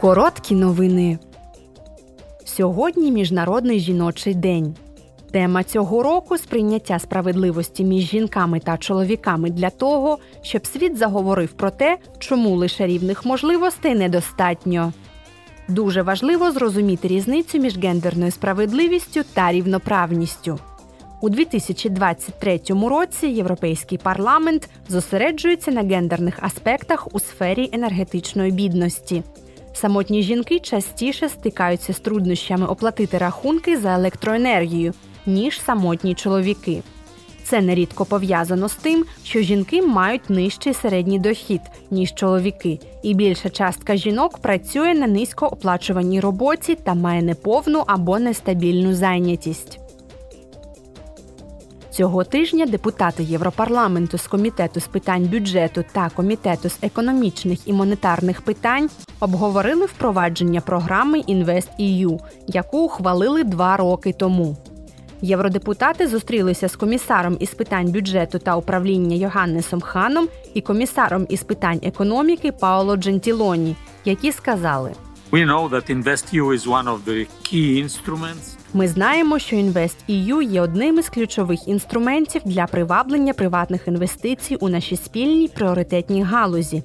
Короткі новини. Сьогодні Міжнародний жіночий день. Тема цього року сприйняття справедливості між жінками та чоловіками для того, щоб світ заговорив про те, чому лише рівних можливостей недостатньо. Дуже важливо зрозуміти різницю між гендерною справедливістю та рівноправністю. У 2023 році Європейський парламент зосереджується на гендерних аспектах у сфері енергетичної бідності. Самотні жінки частіше стикаються з труднощами оплатити рахунки за електроенергію, ніж самотні чоловіки. Це нерідко пов'язано з тим, що жінки мають нижчий середній дохід, ніж чоловіки, і більша частка жінок працює на низькооплачуваній роботі та має неповну або нестабільну зайнятість. Цього тижня депутати Європарламенту з комітету з питань бюджету та комітету з економічних і монетарних питань обговорили впровадження програми InvestEU, яку ухвалили два роки тому. Євродепутати зустрілися з комісаром із питань бюджету та управління Йоганнесом Ханом і комісаром із питань економіки Паоло Джентілоні, які сказали: Instruments Ми знаємо, що InvestEU є одним із ключових інструментів для приваблення приватних інвестицій у наші спільні пріоритетні галузі,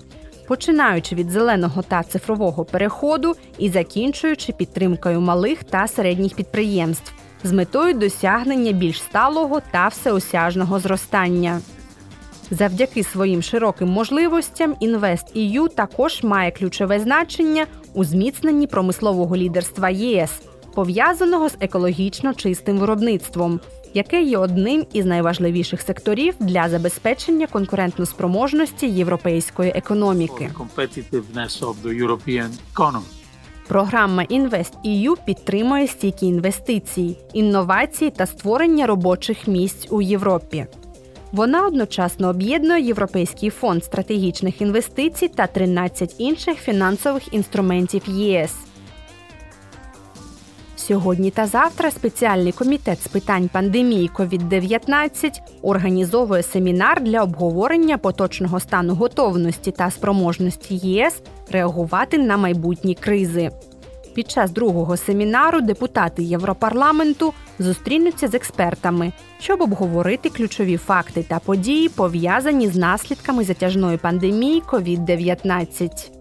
починаючи від зеленого та цифрового переходу і закінчуючи підтримкою малих та середніх підприємств з метою досягнення більш сталого та всеосяжного зростання. Завдяки своїм широким можливостям InvestEU також має ключове значення у зміцненні промислового лідерства єС, пов'язаного з екологічно чистим виробництвом, яке є одним із найважливіших секторів для забезпечення конкурентноспроможності європейської економіки. Програма InvestEU підтримує стійкі інвестиції, інновації та створення робочих місць у Європі. Вона одночасно об'єднує Європейський фонд стратегічних інвестицій та 13 інших фінансових інструментів ЄС. Сьогодні та завтра спеціальний комітет з питань пандемії COVID-19 організовує семінар для обговорення поточного стану готовності та спроможності ЄС реагувати на майбутні кризи. Під час другого семінару депутати Європарламенту зустрінуться з експертами, щоб обговорити ключові факти та події, пов'язані з наслідками затяжної пандемії COVID-19.